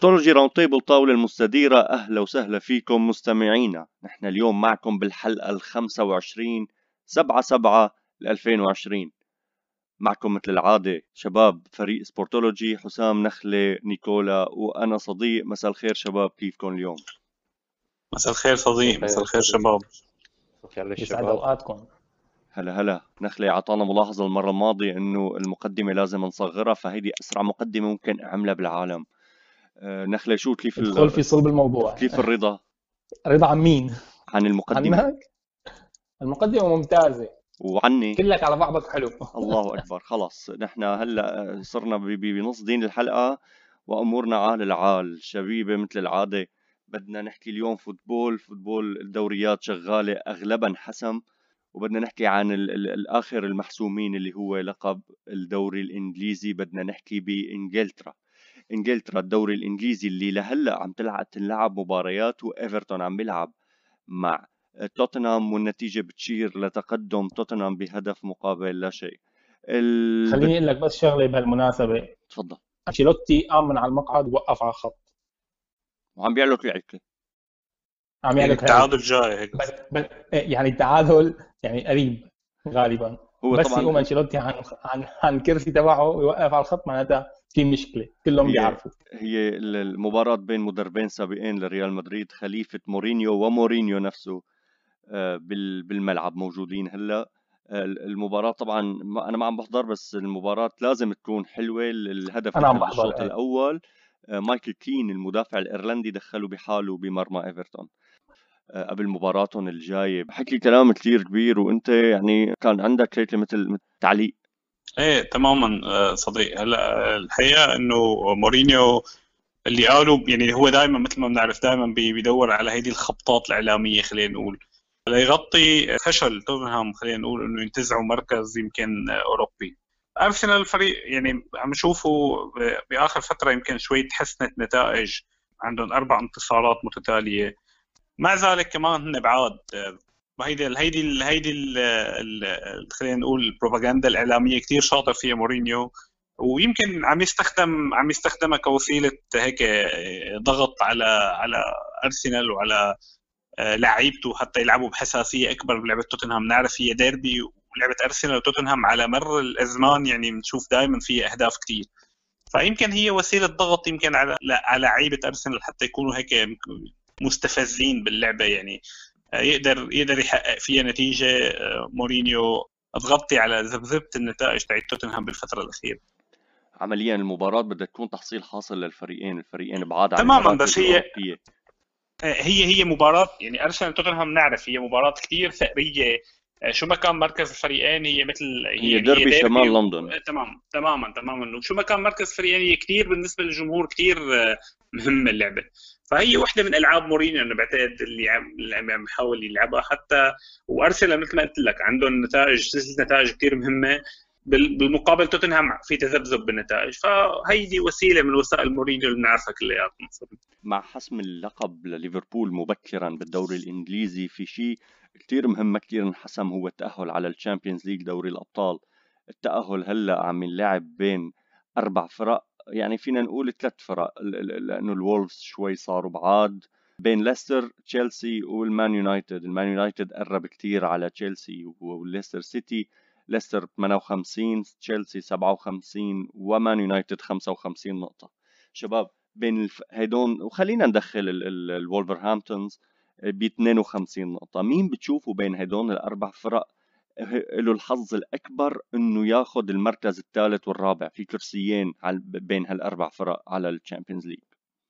Sportology Round Table طاولة المستديرة أهلا وسهلا فيكم مستمعينا. نحن اليوم معكم بالحلقة ال 25 7 7 2020 معكم مثل العادة شباب فريق Sportology حسام نخلة نيكولا وأنا صديق. مساء الخير شباب كيفكم اليوم؟ مساء الخير صديق مساء الخير شباب. يسعد أوقاتكم. هلا هلا. نخلة عطانا ملاحظة المرة الماضية إنه المقدمة لازم نصغرها فهيدي أسرع مقدمة ممكن أعملها بالعالم. آه، نخلة شو كيف ادخل في صلب الموضوع. كيف الرضا؟ رضا عن مين؟ عن المقدمة. عنك؟ المقدمة ممتازة. وعني؟ كلك على بعضك حلو. الله أكبر. خلص نحن هلأ صرنا بنص دين الحلقة وأمورنا عال العال شبيبة مثل العادة. بدنا نحكي اليوم football football الدوريات شغالة اغلبها انحسم وبدنا نحكي عن ال- ال- الآخر المحسومين اللي هو لقب الدوري الإنجليزي. بدنا نحكي بإنجلترا. إنجلترا الدوري الإنجليزي اللي لهلأ عم تلعب تلعب مباريات وإيفرتون عم بيلعب مع توتنهام والنتيجة بتشير لتقدم توتنهام بهدف مقابل لا شيء. ال... خليني أقول لك بس شغلة بهالمناسبة. تفضل. أنشيلوتي قام من على المقعد ووقف على الخط. وعم بيعلق العكلة عم يعني يعمل هيك. التعادل جاي هيك. بس بس يعني التعادل يعني قريب غالبا. هو بس طبعا يقوم أنشيلوتي عن عن عن الكرسي تبعه ويوقف على الخط معناتها في مشكلة كلهم هي- بيعرفوا. هي ال- المباراة بين مدربين سابقين لريال مدريد خليفة مورينيو ومورينيو نفسه آه، بال- بالملعب موجودين هلا. آه، المباراة طبعا أنا ما عم بحضر بس المباراة لازم تكون حلوة الهدف أنا عم بحضر، بالشوط إيه. الأول. آه، مايكل كين المدافع الإيرلندي دخله بحاله بمرمى إيفرتون. قبل مباراتهم الجاية. بحكي كلام كتير كبير وأنت يعني كان عندك هيك مثل تعليق. إيه تماما آه، صديق. هلأ آه، الحقيقة إنه مورينيو اللي قالوا يعني هو دائما مثل ما بنعرف دائما بيدور على هيدي الخبطات الإعلامية خلينا نقول. ليغطي فشل توتنهام خلينا نقول إنه ينتزعوا مركز يمكن آه، أوروبي. ارسنال الفريق يعني عم نشوفه بآخر فترة يمكن شوي تحسنت نتائج. عندهم أربع انتصارات متتالية. مع ذلك كمان هن بعاد آه، هيدي هيدي هيدي خلينا نقول البروباغندا الإعلامية كثير شاطر فيها مورينيو ويمكن عم يستخدم عم يستخدمها كوسيلة هيك آه، ضغط على على أرسنال وعلى آه، لعيبته حتى يلعبوا بحساسية أكبر بلعبه توتنهام. نعرف هي ديربي ولعبة أرسنال وتوتنهام على مر الأزمان يعني بنشوف دائما فيها أهداف كثير فيمكن هي وسيلة ضغط يمكن على على لعيبة أرسنال حتى يكونوا هيك مستفزين باللعبة يعني. آه، يقدر يقدر يحقق فيها نتيجة آه، مورينيو تغطي على ذبذبة النتائج تاعت توتنهام بالفترة الأخيرة. عمليا المباراة بدها تكون تحصيل حاصل للفريقين الفريقين بعاد عن تماماً، بس هي- الأوروبية. هي هي مباراة يعني أرسنال توتنهام نعرف هي مباراة كثير ثأرية. آه، شو ما كان مركز الفريقين هي مثل هي يعني ديربي شمال و- لندن. آه، تمام تماما تماما. وشو ما كان مركز الفريقين هي كثير بالنسبة للجمهور كثير آه، مهمة اللعبة. فهي واحدة من ألعاب مورينيو أنا بعتقد اللي عم عم يحاول يلعبها. حتى وارسنال مثل ما قلت لك عندهم نتائج سلسلة نتائج كثير بال- بالمقابل توتنهام في تذبذب بالنتائج. فهيدي وسيلة من وسائل مورينيو اللي بنعرفها كلياتنا. مع حسم اللقب لليفربول مبكرا بالدوري الإنجليزي في شيء كثير مهم ما كثير انحسم هو التأهل على ال Champions League دوري الأبطال. التأهل هلأ عم ينلعب بين أربع فرق يعني فينا نقول ثلاث فرق لأنه الولفز شوي صاروا بعاد. بين ليستر تشيلسي والمان يونايتد. المان يونايتد قرب كثير على تشيلسي وليستر سيتي. ليستر 58 تشيلسي 57 ومان يونايتد 55 نقطة. شباب بين الف... هيدون وخلينا ندخل ال- ال- الولفرهامبتونز ب 52 نقطة. مين بتشوفوا بين هيدون الأربع فرق؟ له الحظ الأكبر إنه ياخذ المركز الثالث والرابع في كرسيين بين هالأربع فرق على ال Champions League.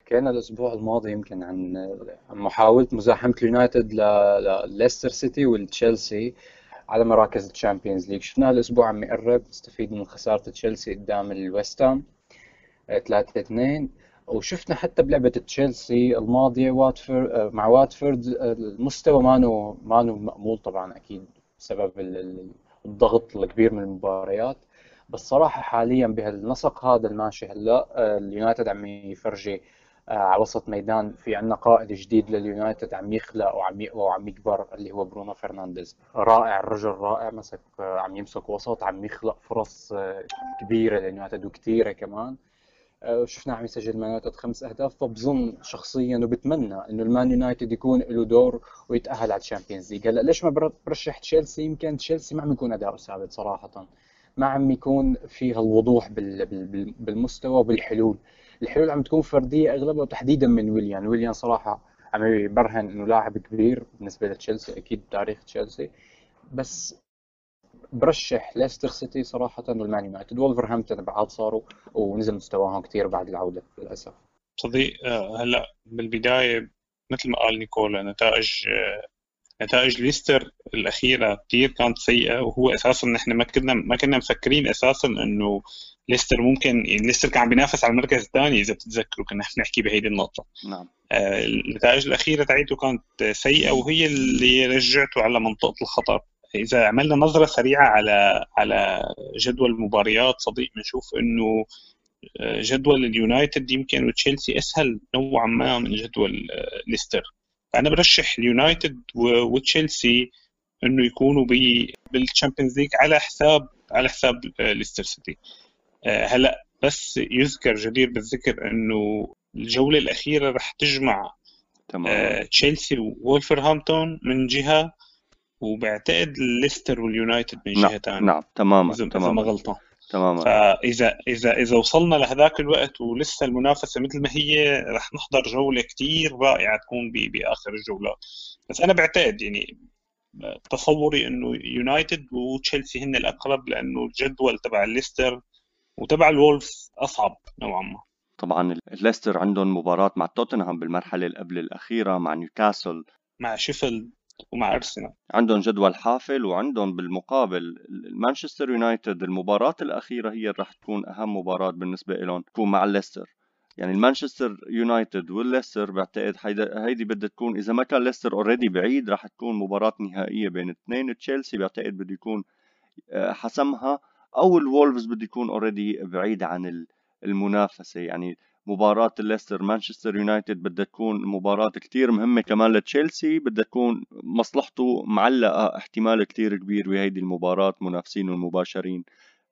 حكينا الأسبوع الماضي يمكن عن محاولة مزاحمة اليونايتد لليستر سيتي والتشيلسي على مراكز ال Champions League. شفناه الأسبوع عم يقرب استفيد من خسارة تشيلسي قدام الويست هام 3 2 وشفنا حتى بلعبة تشيلسي الماضية واتفورد مع واتفورد المستوى مانه مانه مقبول طبعا أكيد بسبب ال- ال- الضغط الكبير من المباريات. بس صراحة حاليا بهالنسق هذا الماشي هلا آه، اليونايتد عم يفرجي آه، على وسط ميدان. في عنا قائد جديد لليونايتد عم يخلق وعم وعم يكبر اللي هو برونو فرنانديز. رائع الرجل رائع مسك آه، عم يمسك وسط عم يخلق فرص كبيرة لليونايتد وكثيرة كمان. آه، شفناه عم يسجل يونايتد خمس أهداف فبظن شخصيا وبتمنى إنه المان يونايتد يكون له دور ويتأهل على ال Champions League. هلأ ليش ما برشح تشيلسي؟ يمكن تشيلسي ما عم يكون أداؤه ثابت صراحة. ما عم يكون فيها الوضوح بالمستوى وبالحلول. الحلول عم تكون فردية أغلبها وتحديدا من ويليان. ويليان صراحة عم يبرهن إنه لاعب كبير بالنسبة لتشيلسي أكيد تاريخ تشيلسي. بس برشح ليستر سيتي صراحة والمان يونايتد. وولفرهامبتون بعد صاروا ونزل مستواهم كثير بعد العودة للأسف. صديق آه، هلأ بالبداية مثل ما قال نيكولا نتائج آه، نتائج ليستر الأخيرة كثير كانت سيئة وهو أساسا نحن ما كنا ما كنا مفكرين أساسا إنه ليستر ممكن يعني ليستر كان عم بينافس على المركز الثاني إذا بتتذكروا كنا نحكي بهيدي النقطة. نعم. آه، النتائج الأخيرة تاعته كانت سيئة وهي اللي رجعته على منطقة الخطر. إذا عملنا نظرة سريعة على على جدول المباريات صديق بنشوف إنه آه، جدول اليونايتد يمكن وتشيلسي أسهل نوعا ما من جدول آه، ليستر. فأنا برشح اليونايتد وتشيلسي إنه يكونوا بال Champions League على حساب على حساب ليستر سيتي. هلأ بس يذكر جدير بالذكر إنه الجولة الأخيرة رح تجمع تمام. تشيلسي وولفرهامبتون من جهة وبعتقد ليستر واليونايتد من جهة ثانية نعم, نعم تماما اذا تماما. ما غلطان. تماما. فاذا اذا إذا وصلنا لهذاك الوقت ولسه المنافسة مثل ما هي رح نحضر جولة كثير رائعة تكون بآخر الجولات بس أنا بعتقد يعني تصوري إنه يونايتد وتشيلسي هن الأقرب لأنه الجدول تبع الليستر وتبع الولفز أصعب نوعا ما. طبعا ليستر عندهم مباراة مع توتنهام بالمرحلة اللي قبل الأخيرة مع نيوكاسل. مع شيفيلد. ومع أرسنال. عندهم جدول حافل وعندهم بالمقابل مانشستر يونايتد المباراة الأخيرة هي راح تكون أهم مباراة بالنسبة لهم تكون مع ليستر. يعني المانشستر يونايتد والليستر بعتقد هيدي بدها تكون إذا ما كان ليستر already بعيد راح تكون مباراة نهائية بين اثنين. تشيلسي بعتقد بده يكون آه، حسمها أو الولفز بده يكون already بعيد عن المنافسة. يعني مباراة الليستر مانشستر يونايتد بدها تكون مباراة كتير مهمة كمان لتشيلسي بدها تكون مصلحته معلقة احتمال كتير كبير بهيدي المباراة منافسينه المباشرين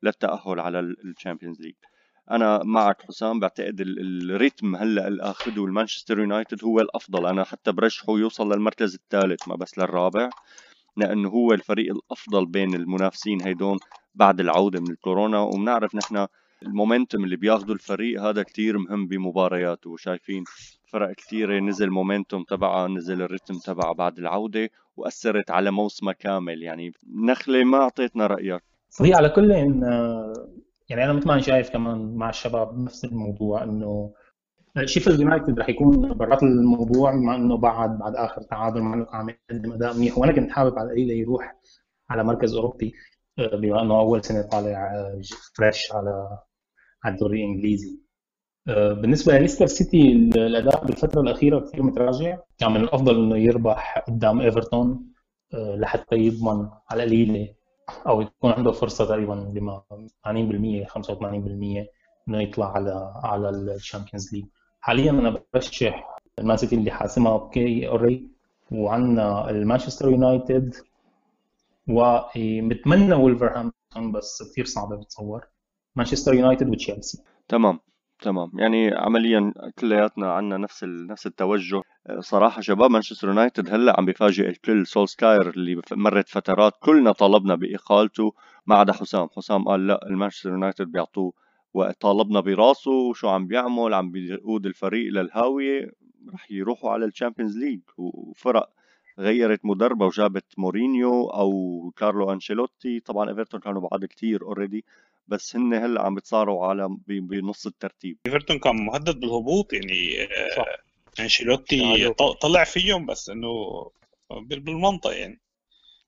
للتأهل على ال Champions League. أنا معك حسام بعتقد ال rhythm هلأ اللي اخذه المانشستر يونايتد هو الأفضل. أنا حتى برشحه يوصل للمركز الثالث ما بس للرابع لأنه هو الفريق الأفضل بين المنافسين هيدون بعد العودة من الكورونا. وبنعرف نحن ال momentum اللي بياخده الفريق هذا كتير مهم بمبارياته وشايفين فرق كثيرة نزل momentum تبعها نزل ال rhythm تبعها بعد العودة وأثرت على موسمها كامل. يعني نخلة ما أعطيتنا رأيك؟ صحيح على كل إن يعني أنا مثل ما أنا شايف كمان مع الشباب نفس الموضوع إنه شيفيلد يونايتد رح يكون برات الموضوع مع إنه بعد بعد آخر تعادل مع إنه عم يقدم أداء منيح. وأنا كنت حابب على القليله يروح على مركز أوروبي بما إنه أول سنة طالع fresh آه، على على الدوري الإنجليزي. آه، بالنسبة لليستر سيتي الأداء بالفترة الأخيرة كثير متراجع. كان من الأفضل إنه يربح قدام إيفرتون لحتى يضمن على القليله أو يكون عنده فرصة تقريبا بما 80% 85% إنه يطلع على على ال Champions League. حاليا أنا برشح المان سيتي اللي حاسمها okay already وعندنا المانشستر يونايتد ومتمنى ولفرهامبتون بس كثير صعبة بتصور. مانشستر يونايتد وتشيلسي. تمام تمام. يعني عمليا كلياتنا عندنا نفس نفس التوجه. صراحة شباب مانشستر يونايتد هلأ عم بيفاجئ الكل. سولسكاير اللي مرت فترات كلنا طالبنا بإقالته ما عدا حسام. حسام قال لأ المانشستر يونايتد بيعطوه وطالبنا براسه وشو عم بيعمل عم بيقود الفريق للهاوية رح يروحوا على ال Champions League وفرق غيرت مدربها وجابت مورينيو أو كارلو انشيلوتي طبعا ايفرتون كانوا بعاد كتير already بس هن هلأ عم بتصارعوا على بنص الترتيب. إيفرتون كان مهدد بالهبوط يعني آه، صح. انشيلوتي طلع فيهم بس إنه بالمنطق يعني.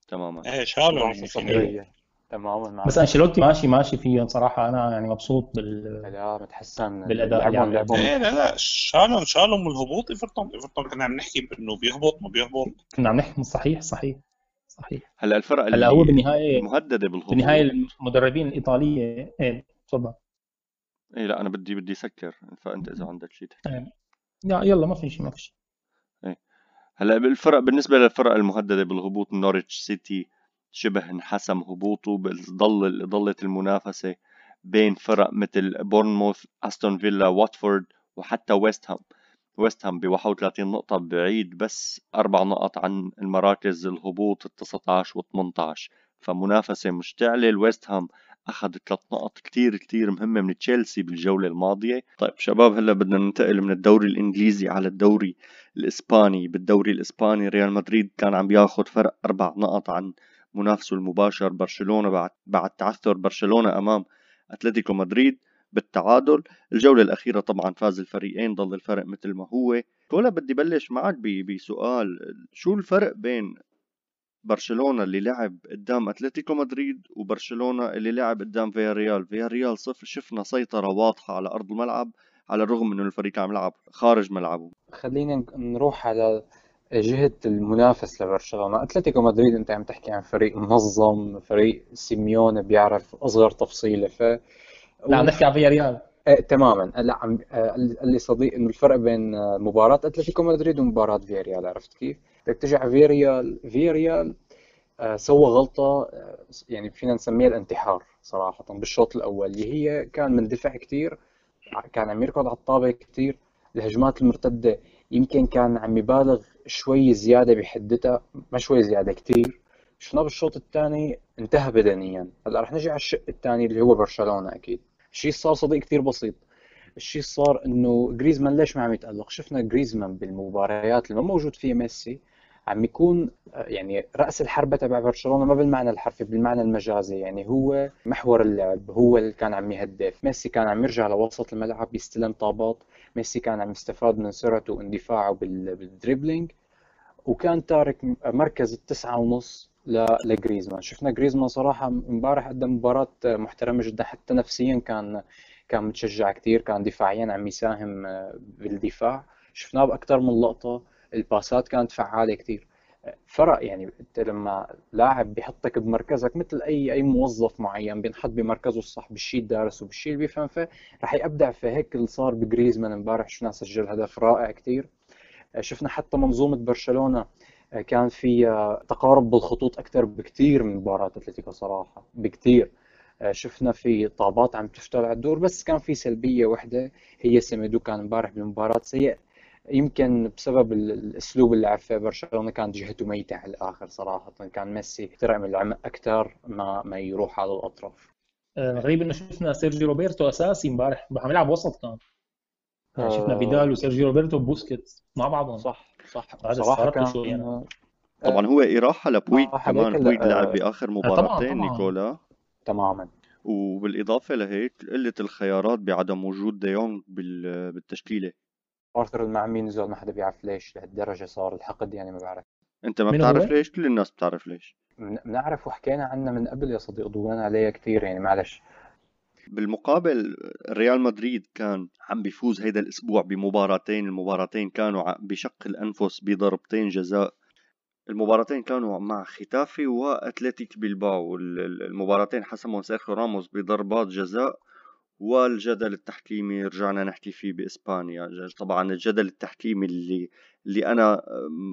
تماما. إيه شالوا يعني. تماما. بس أنشيلوتي ماشي ماشي فيه صراحة. أنا يعني مبسوط بال لا متحسن. بالأداء اللي عم لعبهم. إيه لا لا شالهم شالهم من الهبوط إيفرتون إيفرتون كنا عم نحكي انه بيهبط ما بيهبط. كنا عم نحكي صحيح صحيح. صحيح. هلا الفرق هلا هو بالنهاية مهددة بالهبوط بالنهاية المدربين الإيطالية إيه تفضل. إيه لا أنا بدي بدي اسكر فأنت إذا عندك شيء تحكي. إيه. لا يلا ما في شيء ما في شيء إيه. هلا بالفرق بالنسبة للفرق المهددة بالهبوط نوريتش سيتي شبه انحسم هبوطه ضل ضلت المنافسة بين فرق مثل بورنموث أستون فيلا واتفورد وحتى ويست هام. ويست هام ب 31 نقطة بعيد بس أربع نقط عن المراكز الهبوط ال 19 و 18 فمنافسة مشتعلة الويست هام أخذ ثلاث نقط كتير كتير مهمة من تشيلسي بالجولة الماضية. طيب شباب هلأ بدنا ننتقل من الدوري الإنجليزي على الدوري الإسباني. بالدوري الإسباني ريال مدريد كان عم بياخذ فرق أربع نقط عن منافسه المباشر برشلونة. بعد بعد تعثر برشلونة أمام أتلتيكو مدريد. بالتعادل. الجولة الأخيرة طبعا فاز الفريقين ضل الفرق مثل ما هو. كولا بدي بلش معك بسؤال. شو الفرق بين برشلونة اللي لعب قدام أتلتيكو مدريد وبرشلونة اللي لعب قدام فياريال فياريال صفر شفنا سيطرة واضحة على أرض الملعب على الرغم إنه الفريق عم يلعب خارج ملعبه. خلينا نروح على جهة المنافس لبرشلونة. أتلتيكو مدريد أنت عم تحكي عن فريق منظم فريق سيميون بيعرف أصغر تفصيلة ف لا عم نحكي عن فياريال. آه تماما. لا عم آه اللي صديق إنه الفرق بين آه، مباراة أتلتيكو مدريد ومباراة فياريال عرفت كيف؟ بدك تجي على فيا ريال فيا ريال آه سوى غلطة يعني فينا نسميها الانتحار صراحة بالشوط الأول اللي هي كان من دفع كثير كان عم يركض على الطابة كثير الهجمات المرتدة يمكن كان عم يبالغ شوي زيادة بحدتها ما شوي زيادة كثير شفناه بالشوط الثاني انتهى بدنيا. هلأ رح نجي على الشق الثاني اللي هو برشلونة أكيد. الشيء صار صديق كثير بسيط. الشيء صار إنه جريزمان ليش ما عم يتألق؟ شفنا جريزمان بالمباريات اللي ما موجود فيها ميسي عم يكون يعني رأس الحربة تبع برشلونة ما بالمعنى الحرفي بالمعنى المجازي يعني هو محور اللعب هو اللي كان عم يهدف. ميسي كان عم يرجع لوسط الملعب يستلم طابات. ميسي كان عم يستفاد من سرعته واندفاعه بال dribbling. وكان تارك مركز التسعة ونص. لجريزمان. شفنا جريزمان صراحة امبارح قدم مباراة محترمة جدا. حتى نفسيا كان كان متشجع كثير كان دفاعيا عم يساهم بالدفاع. شفناه بأكثر من لقطة. الباسات كانت فعالة كثير فرق يعني أنت لما لاعب بيحطك بمركزك مثل أي أي موظف معين بينحط بمركزه الصح بالشيء الدارس وبالشيء اللي بيفهم فيه رح يبدع. في هيك اللي صار بجريزمان امبارح. شفنا سجل هدف رائع كثير شفنا حتى منظومة برشلونة كان في تقارب بالخطوط أكثر بكثير من مباراة أتلتيكو صراحة بكثير شفنا في طابات عم تشتغل على الدور بس كان في سلبية وحدة هي سيميدو كان امبارح بالمباراه سيء يمكن بسبب الأسلوب اللي لعب فيه برشلونة كانت جهته ميتة على الآخر صراحة. كان ميسي طلع من العمق أكثر ما ما يروح على الأطراف. الغريب إنه شفنا سيرجي روبرتو أساسي امبارح عم يلعب وسط كان. يعني شفنا فيدال وسيرجي روبرتو وبوسكيتس مع بعضهم. صح. صح. صراحة كان يعني. طبعا هو اراحه لبويج كمان بويج لعب بآخر مباراتين نيكولا تماما. وبالإضافة لهيك قلة الخيارات بعدم وجود ديونج بالتشكيلة. أرثر المعمي نزل ما حدا بيعرف ليش لهالدرجة صار الحقد يعني ما بعرف. أنت ما بتعرف ليش؟ كل الناس بتعرف ليش. بنعرف وحكينا عنها من قبل يا صديق ضوينا عليها كثير يعني معلش. بالمقابل ريال مدريد كان عم بيفوز هيدا الأسبوع بمباراتين المباراتين كانوا بشق الأنفس بضربتين جزاء. المباراتين كانوا مع ختافي وأتلتيك بيلباو. المباراتين حسمهم سيرخيو راموس بضربات جزاء. والجدل التحكيمي رجعنا نحكي فيه بإسبانيا. طبعا الجدل التحكيمي اللي اللي أنا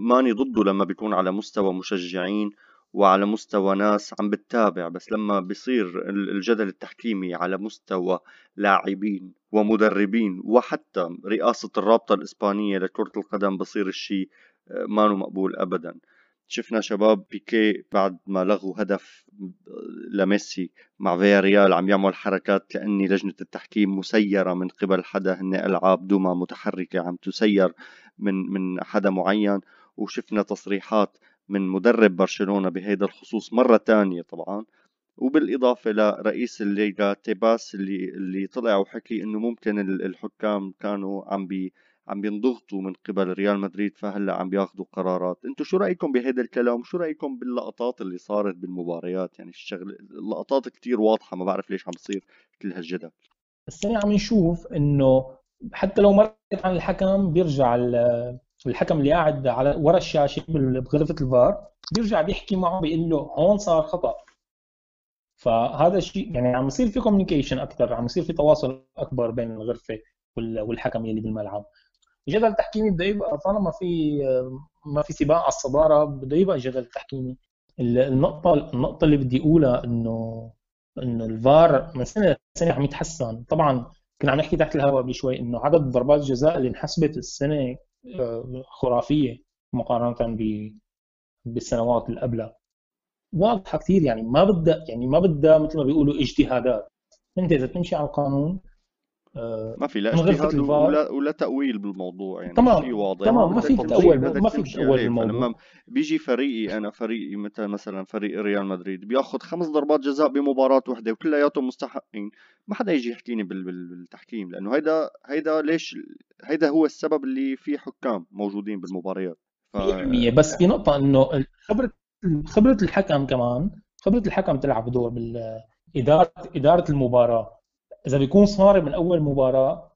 ماني ضده لما بيكون على مستوى مشجعين. وعلى مستوى ناس عم بتتابع بس لما بيصير الجدل التحكيمي على مستوى لاعبين ومدربين وحتى رئاسة الرابطة الإسبانية لكرة القدم بصير الشيء ما مقبول أبدا. شفنا شباب بيكي بعد ما لغوا هدف لميسي مع فياريال عم يعمل حركات كأني لجنة التحكيم مسيرة من قبل حدا هن ألعاب دوما متحركة عم تسير من من حدا معين. وشفنا تصريحات من مدرب برشلونة بهيدا الخصوص مرة تانية طبعا وبالإضافة لرئيس الليغا تيباس اللي اللي طلع وحكي إنه ممكن الحكام كانوا عم بي عم بينضغطوا من قبل ريال مدريد فهلأ عم بياخذوا قرارات. أنتم شو رأيكم بهذا الكلام؟ شو رأيكم باللقطات اللي صارت بالمباريات؟ يعني الشغل اللقطات كتير واضحة ما بعرف ليش عم بصير كل هالجدل. السنة عم نشوف إنه حتى لو مرت عن الحكم بيرجع الحكم اللي قاعد على ورا الشاشة بغرفة الفار بيرجع بيحكي معه بيقول له هون صار خطأ. فهذا الشيء يعني عم يصير في communication أكثر عم يصير في تواصل أكبر بين الغرفة والحكم يلي بالملعب. الجدل التحكيمي بده يبقى طالما في ما في سباق على الصدارة بده يبقى جدل تحكيمي. النقطة النقطة اللي بدي أقولها إنه إنه الفار من سنة لسنة عم يتحسن. طبعا كنا عم نحكي تحت الهواء قبل شوي إنه عدد ضربات الجزاء اللي انحسبت السنة خرافية مقارنة بالسنوات اللي قبلها. واضحة كثير يعني ما بدها يعني ما بدها مثل ما بيقولوا اجتهادات. انت إذا تمشي على القانون آه، ما في لا اجتهاد ولا, ولا تأويل بالموضوع يعني تمام. شيء واضح. تمام. ما في تأويل ما في تأويل بالموضوع. لما بيجي فريقي أنا فريقي مثل مثلا فريق ريال مدريد بيأخذ خمس ضربات جزاء بمباراة واحدة وكلياتهم مستحقين. ما حدا يجي يحكيني بالتحكيم لأنه هيدا هيدا ليش هيدا هو السبب اللي في حكام موجودين بالمباريات. ف... بس في نقطة إنه خبرة خبرة الحكم كمان خبرة الحكم تلعب دور بالإدارة إدارة المباراة. إذا بيكون صارم من أول مباراة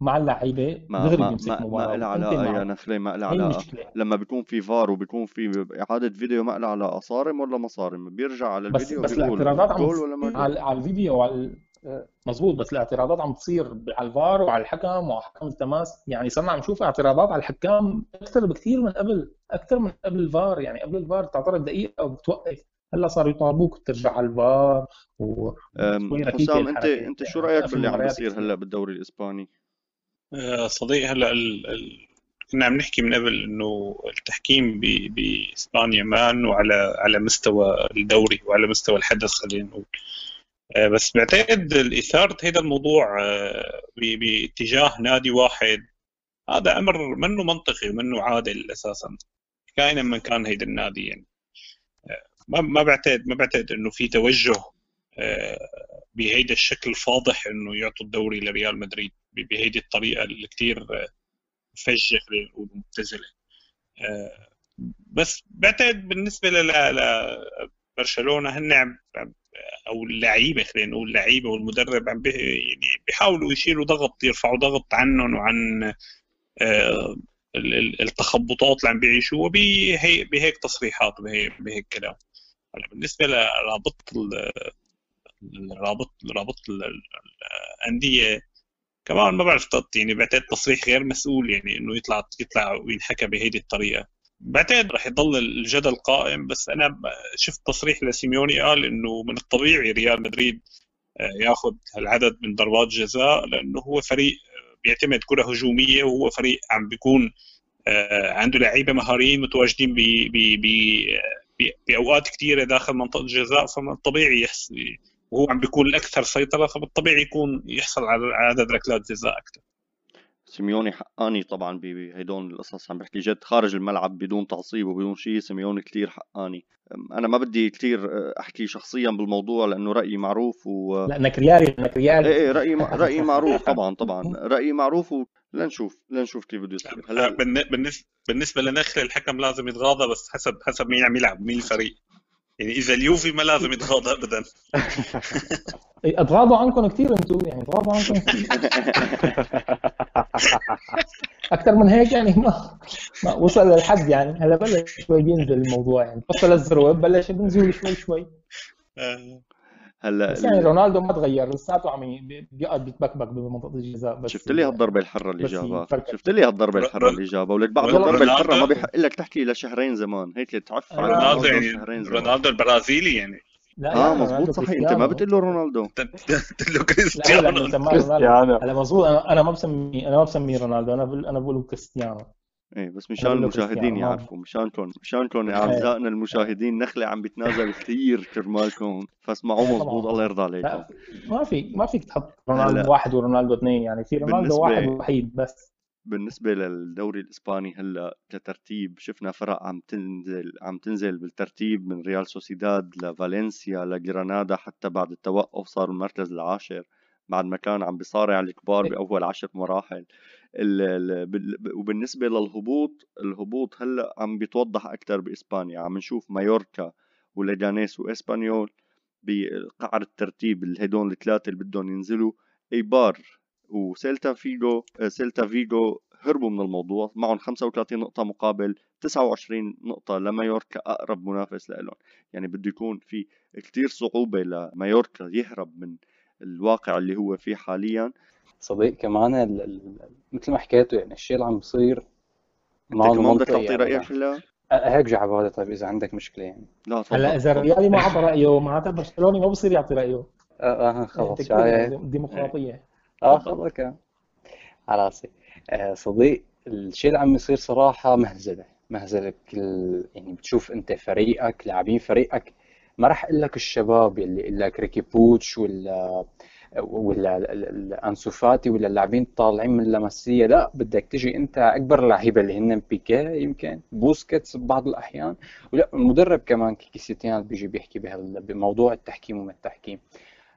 مع اللعيبة دغري بيمسك ما مباراة ما لها علاقة يا نخله ما لها علاقة. لما بيكون في فار وبيكون في إعادة فيديو ما لها علاقة. صارم ولا ما صارم؟ بيرجع على الفيديو بس, بس الاعتراضات عم ولا ما على, على الفيديو وعلى مزبوط بس الاعتراضات عم تصير على الفار وعلى الحكم وعلى حكم التماس. يعني صرنا عم نشوف اعتراضات على الحكام أكثر بكثير من قبل أكثر من قبل الفار. يعني قبل الفار تعترض دقيقة وبتوقف. هلا صاروا يطالبوك ترجع على الفار و حسام انت أنت شو رأيك باللي عم بيصير هلا بالدوري الإسباني؟ آه، صديقي هلا ال... ال... كنا عم نحكي من قبل إنه التحكيم بإسبانيا ما إنه على على مستوى الدوري وعلى مستوى الحدث خلينا نقول. آه، بس بعتقد اثاره هذا الموضوع آه، باتجاه نادي واحد هذا أمر منه منطقي ومنه عادل أساسا. كائنا من كان هيدا النادي يعني. ما ما بعتقد ما بعتقد إنه في توجه آه، بهيدا الشكل الفاضح إنه يعطوا الدوري لريال مدريد بهيدي الطريقة اللي كثير آه، فجه خلينا نقول آه، بس بعتقد بالنسبة لبرشلونه هن أو اللعيبة خلينا نقول اللعيبة والمدرب عم يعني بيحاولوا يشيلوا ضغط يرفعوا ضغط عنهم وعن التخبطات اللي عم بيعيشوها بهيك تصريحات بهيك كلام. بالنسبة لرابط الرابط رابط الأندية كمان ما بعرف يعني بعتقد تصريح غير مسؤول يعني إنه يطلع يطلع وينحكى بهيدي الطريقة. بعتقد رح يضل الجدل قائم بس أنا شفت تصريح لسيميوني قال إنه من الطبيعي ريال مدريد آه، ياخذ هالعدد من ضربات جزاء لأنه هو فريق بيعتمد كرة هجومية وهو فريق عم بيكون آه، عنده لعيبة مهاريين متواجدين باوقات كثيره داخل منطقة الجزاء فمن الطبيعي يحصل وهو عم بيكون الأكثر سيطرة فبالطبيعي يكون يحصل على عدد ركلات جزاء أكثر. سيميوني حقاني طبعا بهدول القصص عم بحكي جد خارج الملعب بدون تعصيب وبدون شيء سيميوني كثير حقاني. أنا ما بدي كثير آه، أحكي شخصيا بالموضوع لأنه رأيي معروف و لانك ريالي لانك ريالي إيه إيه رأيي رأيي معروف طبعا طبعا. رأيي معروف لنشوف لنشوف كيف بده يصير. هلأ بالنسبة بالنسبة لنخله الحكم لازم يتغاضى بس حسب حسب مين عم يلعب مين الفريق. يعني إذا اليوفي ما لازم يتغاضى ابدا. أتغاضوا عنكم كثير أنتم يعني أتغاضوا عنكم كثير. أكثر من هيك يعني ما, ما وصل للحد يعني. هلا بلش شوي بينزل الموضوع يعني. وصل الذروة بلش بنزول شوي شوي. آه. هلا بس يعني رونالدو ما تغير لساته عم بيقعد بيتبكبك بمنطقة الجزاء بس شفت لي هالضربة الحرة اللي جابها؟ شفت لي هالضربة الحرة اللي جابها؟ ولك بعد الضربة الحرة ما بيحق لك تحكي لشهرين زمان هيك تعف على رونالدو يعني رونالدو البرازيلي يعني. لا آه مضبوط صحيح. انت ما بتقول له رونالدو. قلت له كريستيانو. كريستيانو. أنا مضبوط أنا ما بسمي أنا ما بسميه رونالدو أنا أنا بقول كريستيانو. إيه بس مشان المشاهدين يعرفوا مشانكم مشانكم أعزائنا المشاهدين نخله عم بتنازل كثير كرمالكم. فاسمعوا مضبوط الله يرضى عليكم. ما في ما فيك تحط رونالدو واحد ورونالدو اثنين يعني في رونالدو واحد وحيد بس. بالنسبة للدوري الإسباني هلا كترتيب شفنا فرق عم تنزل عم تنزل بالترتيب من ريال سوسيداد لفالنسيا لجرانادا حتى بعد التوقف صار المركز العاشر بعد ما كان عم بيصارع الكبار إيه. بأول عشر مراحل. وبالنسبة للهبوط الهبوط هلأ عم بيتوضح أكثر بإسبانيا. عم نشوف مايوركا وليجانيس وإسبانيول بقعر الترتيب هدول الثلاثة اللي بدهم ينزلوا. إيبار وسيلتا فيجو سيلتا فيجو هربوا من الموضوع. معهم 35 نقطة مقابل 29 نقطة لمايوركا أقرب منافس لهم يعني بده يكون في كتير صعوبة لمايوركا يهرب من الواقع اللي هو فيه حاليا. صديق كمان ال... ال... مثل ما حكيته يعني الشيء اللي عم بصير أنت كمان بدك تعطي يعني. رأيك هلا؟ هيك جعبالي طيب إذا عندك مشكلة يعني. لا هلأ إذا الريالي ما اعطى رأيه معناتها برشلوني ما بصير يعطي رأيه. آه آه، خلص شايف ديمقراطية. آه خلص كان على رأسي. آه صديق الشيء اللي عم يصير صراحة مهزلة. مهزلة بكل يعني بتشوف أنت فريقك لاعبين فريقك. ما راح أقول لك الشباب يلي يقول لك ريكي بويج ولا ولا ال- ال- انسو فاتي ولا اللاعبين الطالعين من لاماسيا لا بدك تجي أنت أكبر لعيبة اللي هن بيكي يمكن بوسكيتس ببعض الأحيان ولا المدرب كمان كيكي سيتيان بيجي بيحكي بموضوع التحكيم وما التحكيم.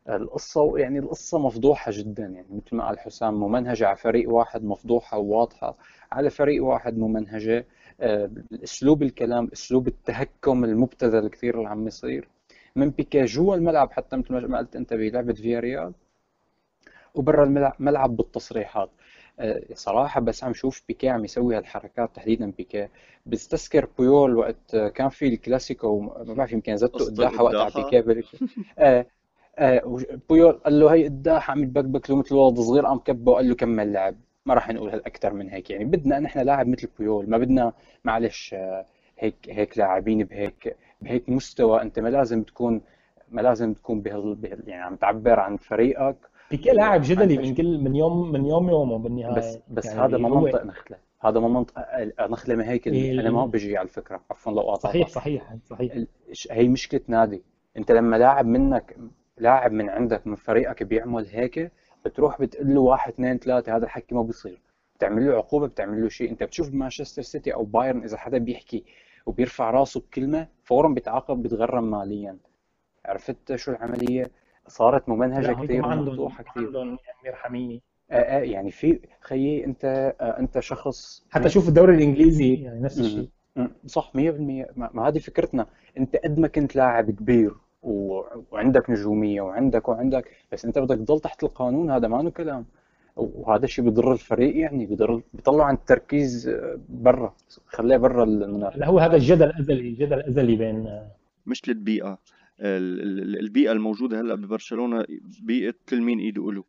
القصة يعني القصة مفضوحة جدا يعني مثل ما قال حسام ممنهجة على فريق واحد مفضوحة وواضحة على فريق واحد ممنهجة. آه، أسلوب الكلام أسلوب التهكم المبتذل كثير اللي عم يصير من بيكي جوا الملعب حتى مثل ما قلت أنت بلعبة فياريال وبرا الملعب ملعب بالتصريحات. آه، صراحة بس عم شوف بيكي عم يسوي هالحركات تحديدا بيكي. بستذكر بويول وقت كان في الكلاسيكو ما بعرف يمكن زدته قداحة وقت على بيكي بريك آه آه قال له هي قداح عم يتبكبك له مثل ولد صغير قام كبه وقال له كمل لعب. ما راح نقول أكثر من هيك يعني. بدنا نحن لاعب مثل بويول ما بدنا معلش آه، هيك هيك لاعبين بهيك بهيك مستوى. أنت ما لازم تكون ما لازم تكون بهال يعني عم تعبر عن فريقك. بيكي لاعب جدلي من. كل من يوم من يوم يومه بس بالنهاية. بس هذا يعني ما هو منطق نخلة. هذا ما منطق نخلة ما هيك أنا ما بجي على الفكرة عفوا لو صحيح قاطعتك صحيح. صحيح ش- هي مشكلة نادي. أنت لما لاعب منك لاعب من عندك من فريقك بيعمل هيك بتروح بتقول له واحد اثنين ثلاثة هذا الحكي ما بيصير. بتعمل له عقوبة بتعمل له شيء. أنت بتشوف بمانشستر سيتي أو بايرن إذا حدا بيحكي وبيرفع راسه بكلمة فورا بيتعاقب بيتغرم ماليا. عرفت شو العملية؟ صارت هم كثير ما عندهم ومفضوحة ما كثير عندهم يعني ارحميني آه آه يعني في خيي أنت آه أنت شخص حتى شوف الدوري الإنجليزي. يعني نفس. الشيء. صح 100% ما ما هذه فكرتنا. أنت قد ما كنت لاعب كبير و... وعندك نجومية وعندك وعندك بس أنت بدك تضل تحت القانون هذا ما له كلام. وهذا الشيء بضر الفريق يعني بضر بيطلع عن التركيز آه، برا خليه برا المنافسه هو هذا الجدل الأزلي جدل ازلي بين مش للبيئة. ال- ال- البيئة الموجودة هلأ ببرشلونة بيئة كل مين إيده له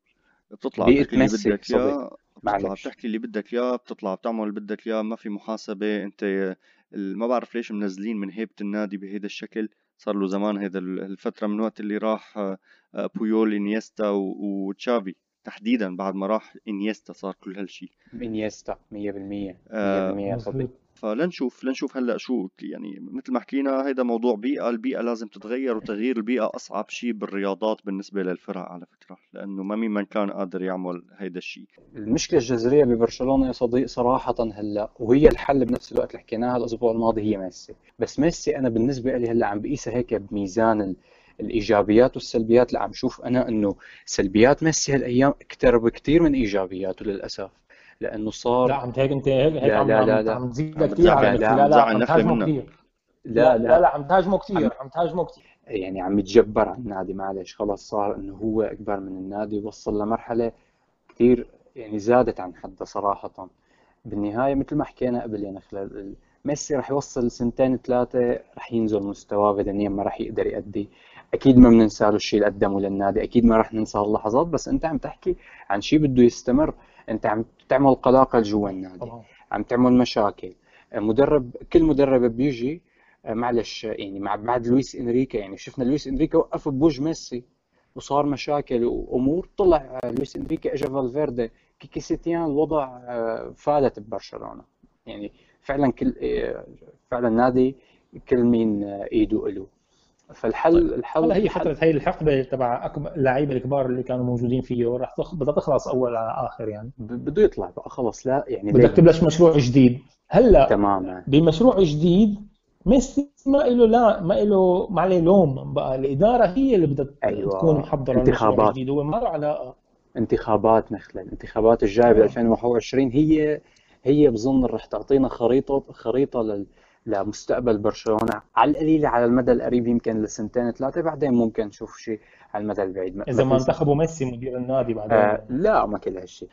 بتطلع بيئة بتحكي اللي ميسي بدك إياه بتطلع بتحكي اللي بدك إياه بتطلع بتعمل اللي بدك إياه ما في محاسبة أنت ما بعرف ليش منزلين من هيبة النادي بهيدا الشكل. صار له زمان هيدا ال- الفترة من وقت اللي راح آه، آه، بويول إنيستا وتشافي. تحديدا بعد ما راح إنيستا صار كل هالشي. إنيستا 100% 100% آه، مظبوط. فلنشوف لنشوف هلأ شو يعني مثل ما حكينا هيدا موضوع بيئة البيئة لازم تتغير وتغيير البيئة أصعب شيء بالرياضات بالنسبة للفرق على فكرة لأنه ما مين من كان قادر يعمل هيدا الشيء المشكلة الجذرية ببرشلونة يا صديق صراحة هلأ وهي الحل بنفس الوقت اللي حكيناها الأسبوع الماضي هي ميسي. بس ميسي أنا بالنسبة لي هلأ عم بقيسها هيك بميزان ال... الإيجابيات والسلبيات. لا عم شوف أنا إنه سلبيات ميسي هالأيام أكثر بكثير من إيجابياته للأسف لأنه لا صار عم هيك انت هيك هيك لا عم لا لا لا. عم تزيدها عم كثير على لا لا بتزعل عم تهاجمه كثير لا لا لا. لا لا عم تهاجمه كثير عم تهاجمه كثير يعني عم يتجبر على النادي معلش خلص صار إنه هو أكبر من النادي وصل لمرحلة كثير يعني زادت عن حدها صراحة. بالنهاية مثل ما حكينا قبل يعني خلال ميسي رح يوصل سنتين ثلاثة رح ينزل مستواه بدنيا ما رح يقدر يأدي. أكيد ما بننسى له الشيء اللي قدمه للنادي. أكيد ما رح ننسى هاللحظات بس أنت عم تحكي عن شيء بده يستمر. أنت عم تعمل قلاقل جوا النادي عم تعمل مشاكل. مدرب كل مدرب بيجي معلش يعني مع بعد لويس إنريكا يعني شفنا لويس إنريكا وقف بوجه ميسي وصار مشاكل وأمور. طلع لويس إنريكي اجى فالفيردي. كيكي سيتيان الوضع آه، فالت ببرشلونة. يعني فعلا كل آه، فعلا نادي كل مين آه، إيده له فالحل طيب. الحل هي فترة هي الحقبة تبع أكبر اللعيبة الكبار اللي كانوا موجودين فيه رح تخ... بدها تخلص أول على آخر يعني. ب- بده يطلع بقى خلص. لا يعني بدك تبلش مشروع جديد. هلا تماما بمشروع جديد ميسي ما له لا ما له ما عليه لوم بقى. الإدارة هي اللي بدها تكون أيوه. محضرة المشروع انتخابات. الجديد هو ما له علاقة. انتخابات نخلة الانتخابات الجاية ب آه. 2021 هي هي بظن رح تعطينا خريطة خريطة لل لمستقبل برشلونة. على القليلة على المدى القريب يمكن لسنتين ثلاثة بعدين ممكن نشوف شيء على المدى البعيد. ما إذا ما انتخبوا ميسي مدير النادي بعدين. آه لا ما كل هالشيء.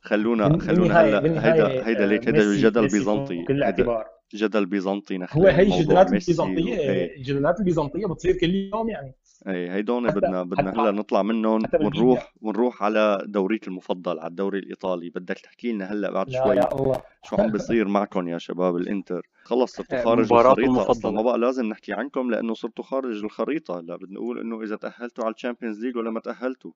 خلونا خلونا هلا هيدا هيدا آه، ليك هيدا ميسي جدل بيزنطي. كل هيدا اعتبار جدل بيزنطي هو نخلة هي الجدلات وهي الجدلات البيزنطية بتصير كل يوم يعني. إي هيدون بدنا بدنا هلأ نطلع منهم. ونروح ونروح على دوريك المفضل على الدوري الإيطالي. بدك تحكي لنا هلأ بعد لا شوي يا الله شو عم بيصير معكم يا شباب الإنتر؟ خلص صرتوا آه، خارج الخريطة. أصلا المفضلة. ما بقى لازم نحكي عنكم لأنه صرتوا خارج الخريطة. هلا بدنا نقول إنه إذا تأهلتوا على ال Champions League ولا ما تأهلتوا.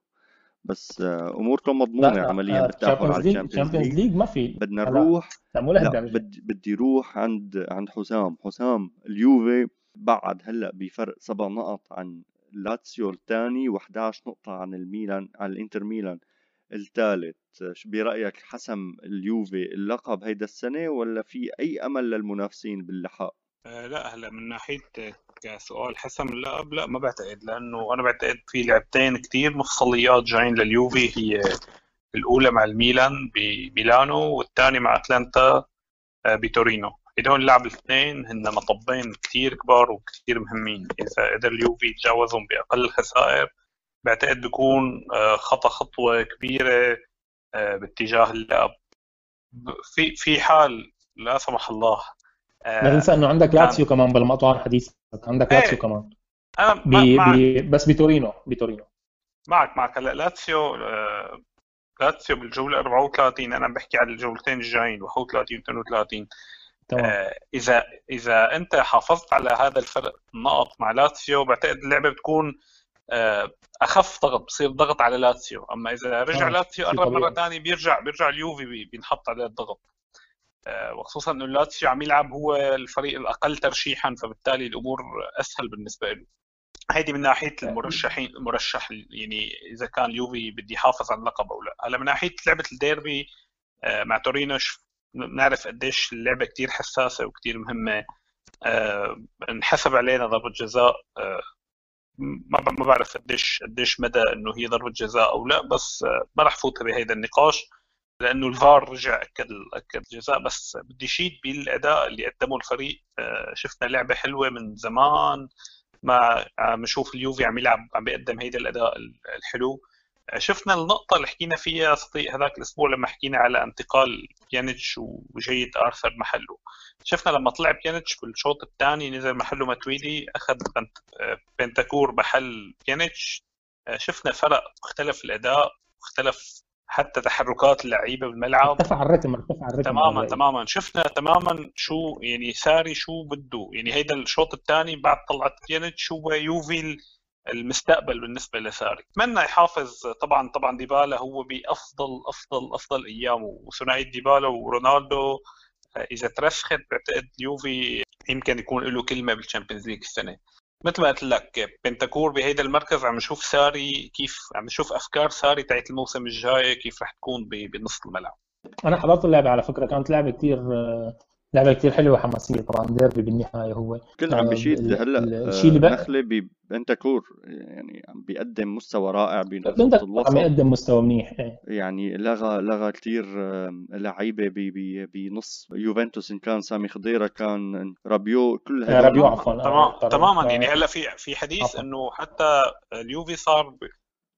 بس آه، أموركم مضمونة عمليا بالتأهل على ال Champions ال Champions League League ما في. بدنا نروح لا لا بدي بدي روح عند عند حسام. حسام اليوفي بعد هلأ بفرق سبع نقط عن لاتسيو الثاني و11 نقطة عن الميلان عن الإنتر ميلان الثالث برأيك حسم اليوفي اللقب هيدا السنة ولا في أي أمل للمنافسين باللحاق؟ آه، لا هلأ من ناحية كسؤال حسم اللقب لا ما بعتقد لأنه أنا بعتقد في لعبتين كتير مفصليات جايين لليوفي هي الأولى مع الميلان بميلانو والثانيه مع أتلانتا آه، بتورينو هدول اللعب الاثنين هن مطبين كتير كبار وكتير مهمين. إذا قدر اليوفي يتجاوزهم بأقل الخسائر بعتقد بيكون آه، خطأ خطوة كبيرة آه، باتجاه اللعب. في في حال لا سمح الله آه، لا تنسى إنه عندك. لاتسيو كمان بالمقطع الحديث. عندك إيه. لاتسيو كمان. أنا ب... ما- معك ب... بس بتورينو بتورينو. معك معك. هلا لاتسيو لاتسيو بالجولة 34 أنا عم بحكي على الجولتين الجايين 31 و 32 تمام. آه، إذا إذا أنت حافظت على هذا الفرق النقط مع لاتسيو بعتقد اللعبة بتكون آه، أخف ضغط بصير ضغط على لاتسيو. أما إذا رجع لاتسيو قرب مرة. ثانية بيرجع بيرجع اليوفي بي- بينحط عليه الضغط. آه، وخصوصا إنه لاتسيو عم يلعب هو الفريق الأقل ترشيحا فبالتالي الأمور أسهل بالنسبة له. هيدي من ناحية المرشحين المرشح يعني إذا كان اليوفي بدي يحافظ على اللقب أو لا. هلا من ناحية لعبة الديربي مع تورينو بنعرف قديش اللعبة كتير حساسة وكتير مهمة. آه، انحسب علينا ضربة جزاء. آه، ما بعرف قديش قديش مدى إنه هي ضربة جزاء أو لا بس آه، ما رح فوت بهيدا النقاش لأنه الفار رجع أكد أكد الجزاء. بس بدي اشيد بالأداء اللي قدمه الفريق. آه، شفنا لعبة حلوة من زمان. ما عم نشوف اليوفي عم يلعب عم بيقدم هيدا الأداء الحلو. شفنا النقطة اللي حكينا فيها صديق هذاك الأسبوع لما حكينا على انتقال بيانيتش وجية آرثر محله. شفنا لما طلع بيانيتش بالشوط الثاني نزل محله ماتويدي أخذ بنت- بنتاكور محل بيانيتش. شفنا فرق اختلف الأداء اختلف حتى تحركات اللعيبة بالملعب. ارتفع الرتم ارتفع الرتم. تماما بالرأي. تماما. شفنا تماما شو يعني ساري شو بده. يعني هيدا الشوط الثاني بعد طلعت بيانيتش هو يوفي المستقبل بالنسبة لساري. أتمنى يحافظ طبعا طبعا ديبالا هو بأفضل أفضل أفضل ايامه وثنائيه ديبالا ورونالدو آه، إذا ترسخت بعتقد يوفي يمكن يكون له كلمة بال Champions League السنة. مثل ما قلت لك بنتاكور بهيدا المركز عم نشوف ساري كيف عم نشوف أفكار ساري تاعت الموسم الجاي كيف رح تكون بنص الملعب. أنا حضرت اللعبة على فكرة كانت لعبة كثير لعبة كثير حلوة وحماسية طبعا ديربي بالنهاية هو كل عم آه، بيشيد هلأ آه، الشيء اللي بقى- نخلة بنتاكور يعني عم بيقدم مستوى رائع انت عم يقدم مستوى منيح إيه. يعني لغى لغى كثير لعيبة بنص يوفنتوس إن كان سامي خضيرة كان رابيو كل آه، هدول رابيو عفوا آه،. تماما يعني هلأ في في حديث. إنه حتى اليوفي صار.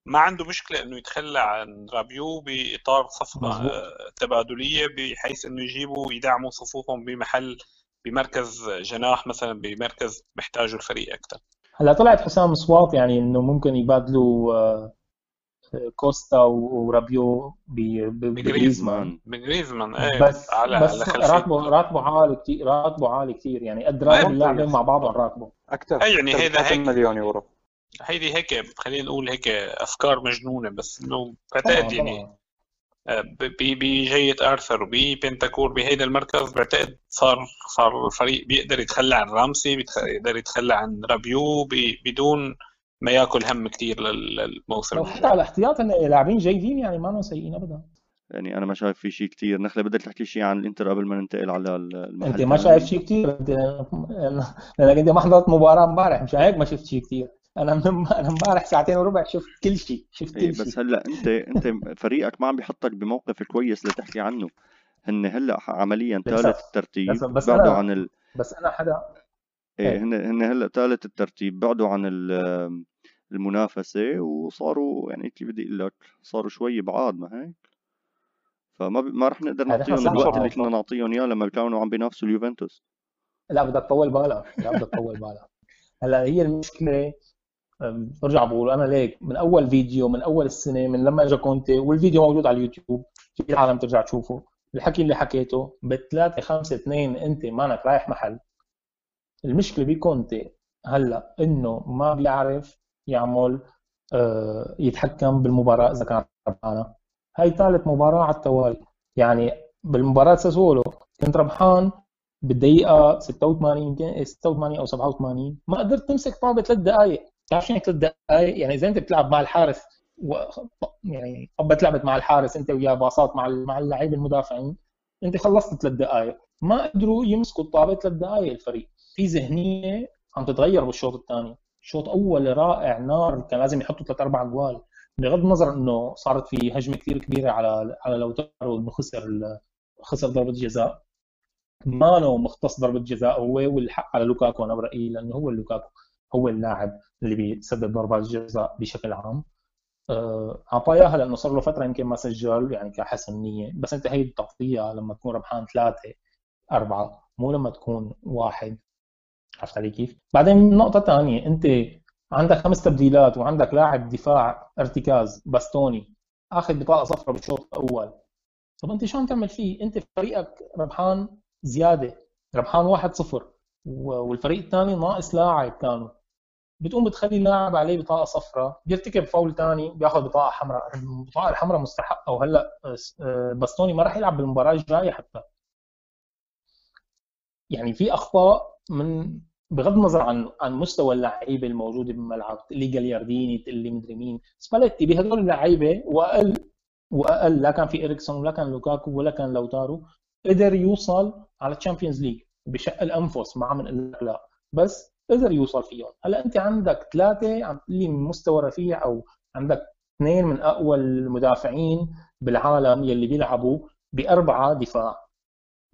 ما عنده مشكلة إنه يتخلى عن رابيو بإطار صفقة. آه، تبادلية بحيث إنه يجيبوا يدعموا صفوفهم بمحل بمركز جناح مثلا بمركز محتاجه الفريق أكثر هلا طلعت حسام اصوات يعني إنه ممكن يبادلوا آه، كوستا و- ورابيو بجريزمان. من جريزمان إيه بس على على بس راتبه راتبه عالي كثير راتبه عالي كثير يعني. قد راتب اللاعبين مع بعضهم راتبه أكثر أي يعني هيدا هيك. مليون يورو. هيدي هيك خلينا نقول هيك أفكار مجنونة بس إنه بعتقد يعني ب- بجية آرثر وبنتاكور بهيدا المركز بعتقد صار صار الفريق بيقدر يتخلى عن رامسي بيقدر يتخلى عن رابيو بدون ما ياكل هم كثير للموسم. لو حتى على احتياط إن لاعبين جيدين يعني ما سيئين ابدا. يعني أنا ما شايف في شيء كثير نخلة بدك تحكي شيء عن الإنتر قبل ما ننتقل على المحل أنت ما؟ شايف شيء كثير انت لأنك أنت ما حضرت مباراة امبارح مش هيك؟ ما شفت شيء كثير أنا من أنا امبارح ساعتين وربع شفت كل شيء شفت إيه كل بس شيء هلأ انت أنت فريقك ما عم بيحطك بموقف كويس لتحكي عنه هن هلأ عمليا. ثالث الترتيب بس- بس بعدوا أنا- عن ال... بس أنا حدا إيه إيه. هن هن هلأ ثالث الترتيب بعدوا عن ال- المنافسة وصاروا يعني كيف بدي أقول لك صاروا شوي بعاد ما هيك فما ب... ما رح نقدر نعطيهم الوقت. اللي كنا نعطيهم إياه لما كانوا عم بينافسوا اليوفنتوس لا بدك تطول بالك لا بدك تطول بالك هلأ هي المشكلة برجع بقول أنا ليك من أول فيديو من أول السنة من لما اجى كونتي والفيديو موجود على اليوتيوب في العالم ترجع تشوفه. الحكي اللي حكيته بثلاثة خمسة اثنين أنت مانك رايح محل. المشكلة بكونتي هلأ إنه ما بيعرف يعمل آه، يتحكم بالمباراة إذا كان ربحانة. هاي ثالث مباراة على التوالي. يعني بالمباراة ساسولو كنت ربحان بالدقيقة 86 يمكن 86 أو 87 ما قدرت تمسك طابة ثلاث دقائق بتعرف شو يعني ثلاث دقائق يعني إذا أنت بتلعب مع الحارس و... يعني طبت لعبت مع الحارس أنت وياه باصات مع مع اللعيبة المدافعين أنت خلصت ثلاث دقائق ما قدروا يمسكوا الطابة ثلاث دقائق الفريق. في ذهنية عم تتغير بالشوط الثاني. شوط أول رائع نار كان لازم يحطوا ثلاث أربع جوال بغض النظر إنه صارت في هجمة كثير كبيرة على على لوتارو إنه خسر خسر ضربة جزاء. مانو مختص ضربة جزاء هو والحق على لوكاكو أنا برأيي لأنه هو لوكاكو. هو اللاعب اللي بيسدد ضربات الجزاء بشكل عام. آه، اعطاها لأنه صار له فترة يمكن ما سجل يعني كحسن نية. بس أنت هي بتعطيها لما تكون ربحان ثلاثة أربعة مو لما تكون واحد. عرفت علي كيف؟ بعدين نقطة ثانية أنت عندك خمس تبديلات وعندك لاعب دفاع ارتكاز باستوني آخذ بطاقة صفراء بالشوط الأول. طب أنت شو عم تعمل فيه؟ أنت فريقك ربحان زيادة ربحان 1-0 والفريق الثاني ناقص لاعب كانوا. بتقوم بتخلي لاعب عليه بطاقة صفراء بيرتكب فاول ثاني بياخذ بطاقة حمراء. البطاقة الحمراء مستحقة وهلا آه، باستوني ما راح يلعب بالمباراة الجاية حتى. يعني في أخطاء من بغض النظر عن عن مستوى اللعيبة الموجودة بالملعب اللي جاليارديني اللي مدري مين. سباليتي بهدول اللعيبة وأقل وأقل لا كان في اريكسون ولا كان لوكاكو ولا كان لوتارو قدر يوصل على ال Champions League بشق الأنفس ما عم نقول لا. بس قدر يوصل فيهم هلا انت عندك ثلاثة عم تقول مستوى رفيع أو عندك اثنين من اقوى المدافعين بالعالم يلي بيلعبوا بأربعة دفاع.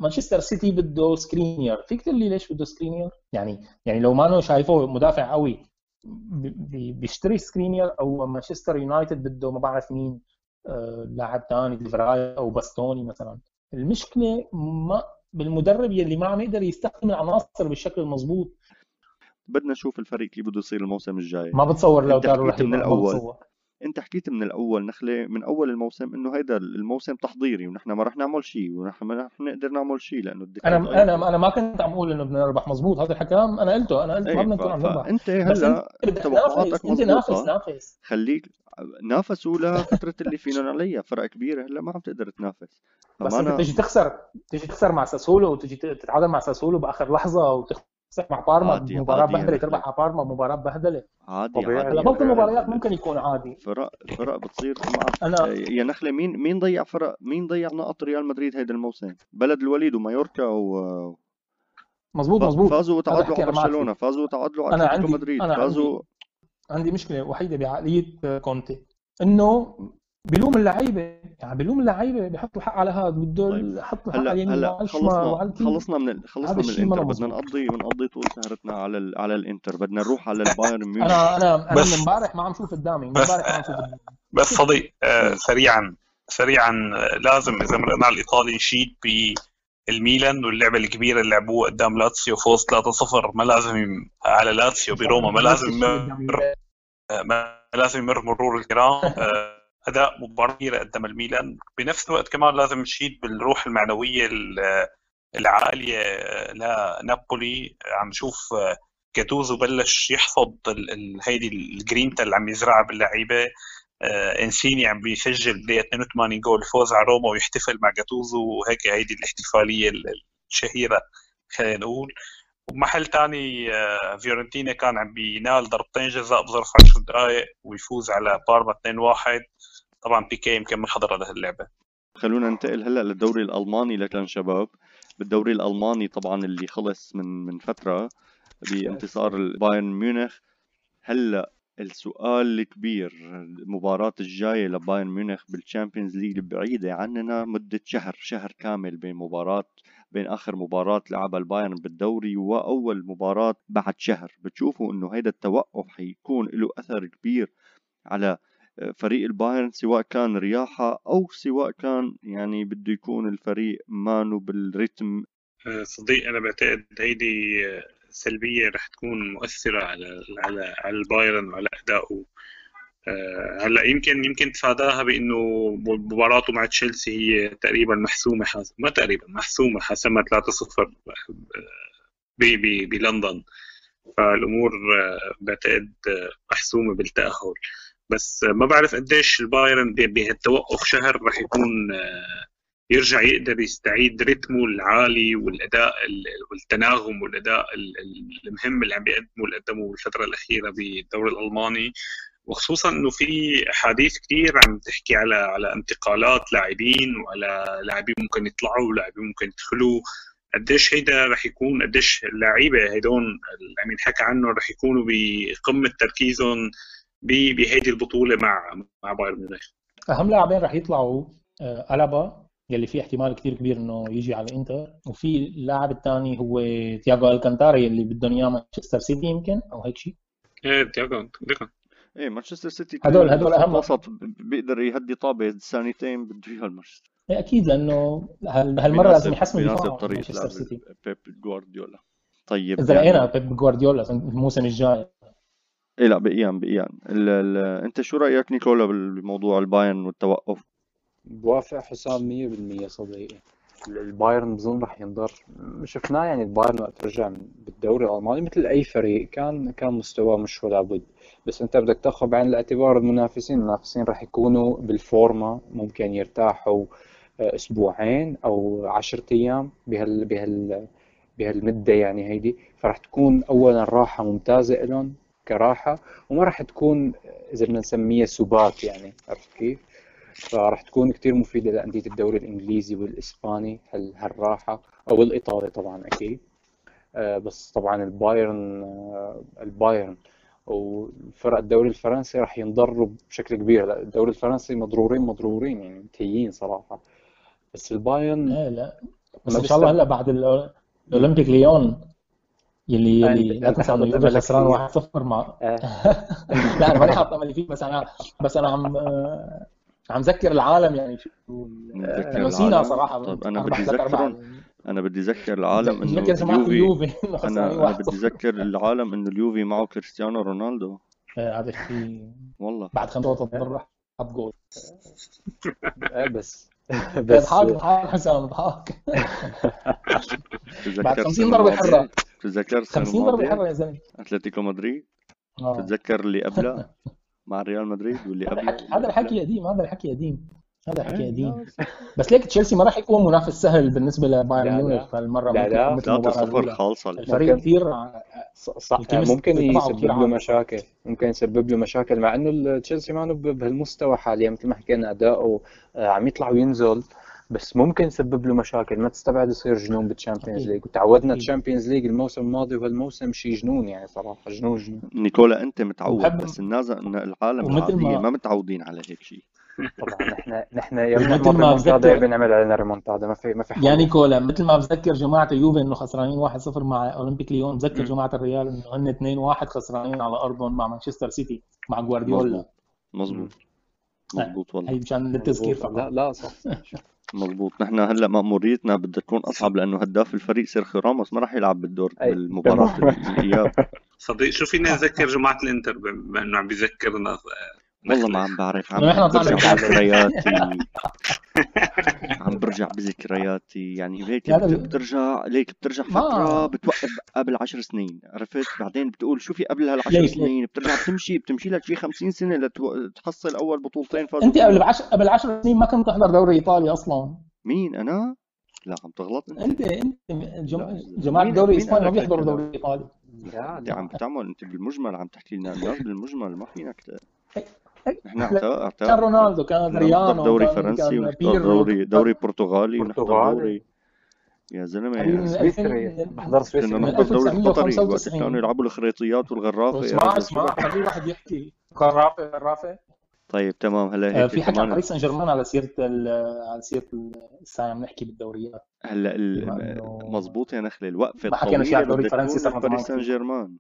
مانشستر سيتي بده سكرينيار. فيك تقول لي ليش بده سكرينيار؟ يعني يعني لو ما شايفه مدافع قوي بيشتري سكرينيار أو مانشستر يونايتد بده ما بعرف مين آه، لاعب ثاني ديفراي أو باستوني مثلا. المشكلة ما بالمدرب يلي ما عم يقدر يستخدم العناصر بالشكل المضبوط بدنا نشوف الفريق كيف بده يصير الموسم الجاي. ما بتصور لو كانوا رح من الأول. أنت حكيت من الأول نخلة من أول الموسم إنه هيدا الموسم تحضيري ونحن ما رح نعمل شيء ونحن ما رح نقدر نعمل شيء لأنه أنا أنا أنا ما كنت عم أقول إنه بدنا نربح مزبوط هذا الحكي أنا قلته أنا قلت ما بدنا نكون عم نربح. أنت هلأ توقعاتك انت نافس نافس خليك نافسوا لفترة اللي فينا عليها فرق كبيرة هلأ ما عم تقدر تنافس. بس انت تيجي تخسر تيجي تخسر مع ساسولو وتجي تتعادل مع ساسولو بآخر لحظة وتخسر مع بارما مباراة بهدلة تربح على بارما مباراة بهدلة. عادي طبيعي عادي هلا المباريات ممكن يكون عادي. فرق فرق بتصير. أنا يا نخله مين مين ضيع فرق مين ضيع نقط ريال مدريد هيدا الموسم؟ بلد الوليد ومايوركا و مزبوط مزبوط فازوا وتعادلوا على برشلونة فازوا وتعادلوا على مدريد أنا فازوا عندي مشكلة وحيدة بعقلية كونتي. إنه بلوم اللعيبة. يعني بلوم اللعيبة بحطوا الحق على هذا بده طيب. يحطوا الحق على اليمين هلأ خلصنا خلصنا من خلصنا من الإنتر. بدنا نقضي بنقضي طول سهرتنا على ال... على الإنتر. بدنا نروح على البايرن ميونخ. أنا أنا أنا من امبارح ما عم شوف قدامي. من امبارح ما عم شوف قدامي. بس صديق آه سريعا سريعا آه، لازم إذا مرقنا على الإيطالي نشيد بالميلان واللعبة الكبيرة اللي لعبوها قدام لاتسيو فوز 3-0 ما لازم على لاتسيو بروما. ما لازم يمر ما لازم يمر مرور الكرام آه، أداء مباراه كبيره قدم الميلان. بنفس الوقت كمان لازم نشيد بالروح المعنوية العالية لنابولي عم نشوف جاتوزو بلش يحفظ هيدي الجرينتا اللي عم يزرعها باللعيبة. إنسيني عم بيسجل ب 82 جول فوز على روما ويحتفل مع جاتوزو. وهيك هيدي الاحتفالية الشهيرة خلينا نقول. ومحل ثاني فيورنتينا كان عم بينال ضربتين جزاء بظرف 10 دقائق ويفوز على بارما 2-1 طبعا بيكي يمكن ما حضر هذه اللعبة. خلونا ننتقل هلأ للدوري الألماني لكن شباب. بالدوري الألماني طبعا اللي خلص من من فترة بانتصار البايرن ميونخ. هلأ السؤال الكبير المباراة الجاية لبايرن ميونخ بال Champions League بعيدة عننا مدة شهر شهر كامل بين مباراة بين آخر مباراة لعبها البايرن بالدوري وأول مباراة بعد شهر. بتشوفوا إنه هيدا التوقف حيكون له أثر كبير على فريق البايرن سواء كان راحة أو سواء كان يعني بده يكون الفريق مانو بال rythme. آه، صديق أنا بعتقد هيدي سلبية رح تكون مؤثرة على على على البايرن وعلى أدائه. آه، هلأ يمكن يمكن تفاداها بإنه مباراته مع تشيلسي هي تقريبا محسومة حاسم ما تقريبا محسومة حسمها 3-0 بلندن. فالأمور آه، بعتقد محسومة بالتأهل. بس ما بعرف قديش البايرن بهالتوقف شهر رح يكون يرجع يقدر يستعيد رتمه العالي والأداء والتناغم والأداء المهم اللي عم بيقدمه اللي قدمه بالفترة الأخيرة بالدوري الألماني. وخصوصا إنه في أحاديث كثير عم تحكي على على انتقالات لاعبين وعلى لاعبين ممكن يطلعوا ولاعبين ممكن يدخلوا. قديش هيدا رح يكون قديش اللعيبة هدول اللي عم ينحكى عنه رح يكونوا بقمة تركيزهم بهيدي البطولة مع مع بايرن ميونخ. أهم لاعبين رح يطلعوا آه، ألابا يلي في احتمال كثير كبير إنه يجي على الانتر وفي اللاعب الثاني هو تياغو ألكانتارا اللي بدهم إياه مانشستر سيتي يمكن أو هيك شيء إيه تياغو إيه مانشستر سيتي هدول هدول أهم وسط بيقدر يهدي طابة ثانيتين بده اياها المانشستر. إيه أكيد لأنه هالمرة لازم يحسن الدفاع مانشستر سيتي. بيب جوارديولا. طيب إذا لقينا يعني... بيب جوارديولا الموسم الجاي. إيه لا بقيان بقيان. ال ال أنت شو رأيك نيكولا بموضوع البايرن والتوقف؟ بوافق حسام 100% صديقي. البايرن بظن رح ينضر. شفناه يعني البايرن وقت رجع بالدوري الألماني مثل أي فريق كان كان مستواه مش ولا بد بس أنت بدك تأخذ بعين الاعتبار المنافسين. المنافسين رح يكونوا بالفورمة ممكن يرتاحوا آه، أسبوعين أو عشرة أيام بهال بهال بهالمدة يعني هيدي. فرح تكون اولا راحة ممتازة لهم كراحة وما رح تكون إذا بدنا نسميها سبات يعني عرفت كيف؟ فراح تكون كتير مفيدة لأندية الدوري الإنجليزي والإسباني هالراحة أو الإيطالي طبعا أكيد. آه، بس طبعا البايرن آه، البايرن وفرق الدوري الفرنسي راح ينضروا بشكل كبير. الدوري الفرنسي مضرورين مضرورين يعني منتهيين صراحة. بس البايرن لا لا. بس إن شاء الله هلأ بعد الأولمبيك ليون يلي يلي لا تنسى انه يوفي خسران 1-0 مع آه. لا أنا ماني حاط أملي فيه بس أنا بس أنا عم عم ذكر العالم يعني شو نسينا صراحة. طيب أنا بدي اذكر أنا بدي اذكر العالم إنه اليوفي أنا أنا بدي اذكر العالم إنه اليوفي معه كريستيانو رونالدو. إيه هذا الشيء والله. بعد خمس تضر حط جول. بس. بس اضحك اضحك حسام اضحك بعد 50 ضربة حرة. تتذكر 50 ضربة حرة يا زلمة. أتلتيكو مدريد؟ آه. تتذكر اللي قبلها مع ريال مدريد واللي قبل هذا الحكي قديم هذا الحكي قديم هذا الحكي إيه، قديم. بس ليك تشيلسي ما راح يكون منافس سهل بالنسبة لبايرن ميونخ هالمره لا لا. 3-0 خالصة. الفريق كثير صح ممكن يسبب له مشاكل. ممكن يسبب له مشاكل مع إنه تشيلسي ما بهالمستوى حاليا مثل ما حكينا اداؤه آه، عم يطلع وينزل. بس ممكن يسبب له مشاكل. ما تستبعد يصير جنون بال Champions League وتعودنا ال Champions League الموسم الماضي وهالموسم شيء جنون يعني صراحة جنون جنون. نيكولا أنت متعود بس الناس العالم العاديه ما... ما متعودين على هيك شيء طبعا نحن نحن يا بنعمل ريمونتادا بنعمل علينا ريمونتادا ما في ما في حل يا نيكولا مثل ما بذكر جماعة اليوفي إنه خسرانين 1-0 مع أولمبيك ليون بذكر جماعة الريال إنه هن 2-1 خسرانين على أرضهم مع مانشستر سيتي مع جوارديولا. مظبوط. مظبوط. والله. هي مشان للتذكير فقط. لا لا صح. مضبوط نحن هلأ مأموريتنا بدها تكون أصعب لأنه هداف الفريق سيرخيو راموس ما راح يلعب بالدور بالمباراة الإياب. صديق شو فينا نذكر جماعة الإنتر؟ بانه عم بيذكرنا والله ما عم بعرف عم برجع بذكرياتي. عم برجع بذكرياتي. يعني هيك بترجع ليك بترجع فترة بتوقف قبل عشر سنين عرفت؟ بعدين بتقول شو في قبل هالعشر سنين بترجع بتمشي بتمشي لك شي 50 سنة لتحصل أول بطولتين فازوا أنت قبل بعشر قبل 10 سنين ما كنت تحضر دوري إيطالي أصلا. مين؟ أنا؟ لا عم تغلط أنت. انت جماعة الدوري الاسباني ما بيحضروا دوري إيطالي. أنت عم بتعمل أنت بالمجمل عم تحكي لنا الناس بالمجمل ما فينك نحن كان رونالدو كان ريانو دوري فرنسي دوري دوري برتغالي دوري يا زلمة سويسري بحضر سويسري. من الدوري القطري. وقت كانوا يلعبوا الخريطيات والغرافة. اسمع اسمع خلي واحد يحكي. غرافه غرافة؟ طيب تمام. هلا هيك في حكي عن باريس سان جيرمان على سيرة على سيرة الساعة عم نحكي بالدوريات. هلا مضبوط يا نخله الوقفة ما حكينا شيء على الدوري الفرنسي باريس سان جيرمان.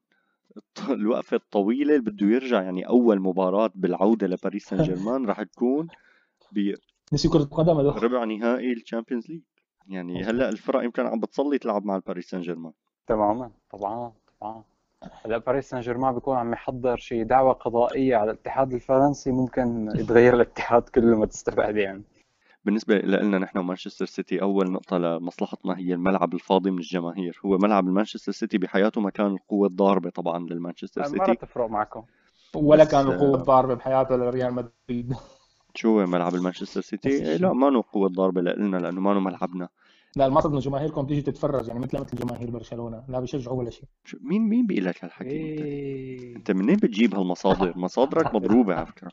الوقفة الطويلة اللي بده يرجع يعني أول مباراة بالعودة لباريس سان جيرمان راح تكون ب نسي كرة القدم ربع نهائي ال Champions League. يعني هلأ الفرق يمكن عم بتصلي تلعب مع الباريس سان جيرمان. تماما طبعا آه هلأ باريس سان جيرمان بيكون عم يحضر شيء دعوة قضائية على الاتحاد الفرنسي ممكن يتغير الاتحاد كله ما تستبعد يعني. بالنسبة لنا نحن ومانشستر سيتي أول نقطة لمصلحتنا هي الملعب الفاضي من الجماهير هو ملعب المانشستر سيتي بحياته ما كان القوة الضاربة طبعا للمانشستر ما سيتي تفرق معكم ولا كان القوة آه، الضاربة بحياته لريال مدريد شو هو ملعب المانشستر سيتي؟ لا ما له قوة ضاربة لنا لأنه ما له ملعبنا لا المقصد إنه جماهيركم تيجي تتفرج يعني مثل مثل جماهير برشلونة لا بيشجعوا ولا شيء مين مين بيقول لك هالحكي أنت؟ إيه. أنت منين بتجيب هالمصادر؟ مصادرك مضروبة على فكرة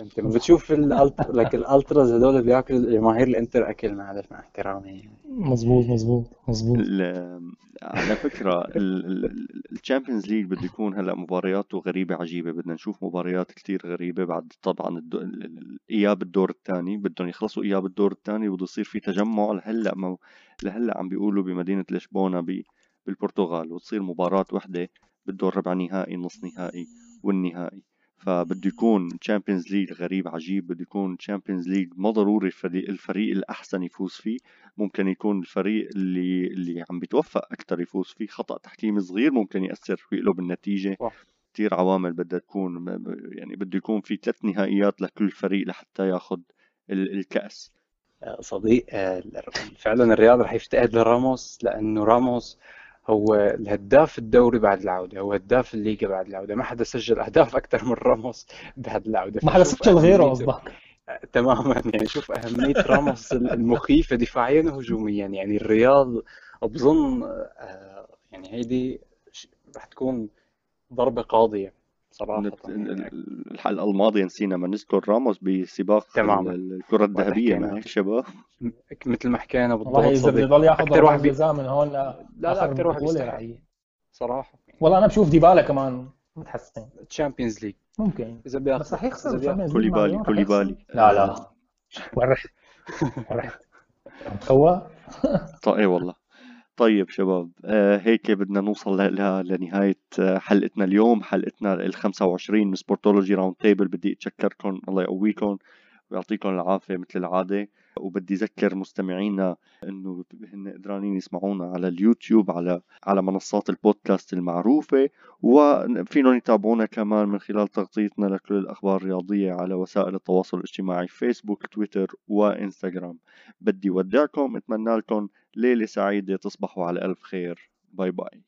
انت لما بتشوف الالت... لك ال ultras هذول بياكلوا جماهير الانتر أكل معلش مع احترامي يعني. مزبوط مزبوط مزبوط ال- على فكرة ال Champions League بده يكون هلأ مبارياته غريبة عجيبة. بدنا نشوف مباريات كتير غريبة بعد طبعا إياب الدور الثاني. بدهم يخلصوا إياب الدور الثاني وبده يصير في تجمع لهلأ. لهلأ عم بيقولوا بمدينة لشبونة ب... بالبرتغال. وتصير مباراة وحدة بالدور ربع نهائي نص نهائي والنهائي. فبده يكون Champions League غريب عجيب بده يكون Champions League ما ضروري الفريق, الفريق الأحسن يفوز فيه. ممكن يكون الفريق اللي اللي عم بيتوفق أكثر يفوز فيه. خطأ تحكيمي صغير ممكن يأثر ويقلب النتيجة. صح. كثير عوامل بدها تكون يعني بده يكون في ثلاث نهائيات لكل فريق لحتى ياخذ ال- الكأس. صديق آه، فعلا الرياض رح يفتقد لراموس لأنه راموس هو الهداف الدوري بعد العودة هو هداف الليغا بعد العودة. ما حدا سجل أهداف أكثر من راموس بعد العودة. ما حدا سجل غيره. قصدك آه، تماما. يعني شوف أهمية راموس المخيفة دفاعيا وهجوميا. يعني الرياض بظن آه، يعني هيدي رح تكون ضربة قاضية. صراحة ال- يعني ال- الحلقة الماضية نسينا ما نذكر راموس بسباق تماما. ال- الكرة الذهبية حكينا. ما هيك شباب مثل ما حكينا والله بالضبط إذا صديق بضل ياخذ أكثر واحد. جزاء من هون لا لا لاخر أكثر واحد بيستحق رح ي- صراحة والله أنا بشوف ديبالا كمان متحسن تشامبيونز ليج ممكن إذا بياخذ بس رح يخسر مع كوليبالي كوليبالي. لا لا وين رحت؟ وين رحت؟ عم تخوى؟ طيب والله طيب شباب آه هيك بدنا نوصل لنهاية آه، حلقتنا اليوم. حلقتنا ال 25 من Sportology Round Table بدي أتشكركم الله يقويكم ويعطيكم العافية مثل العادة. وبدي أذكر مستمعينا إنه هن قدرانين يسمعونا على اليوتيوب على على منصات البودكاست المعروفة. وفينهم يتابعونا كمان من خلال تغطيتنا لكل الأخبار الرياضية على وسائل التواصل الاجتماعي فيسبوك تويتر وإنستغرام. بدي ودعكم أتمنى لكم ليلة سعيدة تصبحوا على ألف خير. باي باي.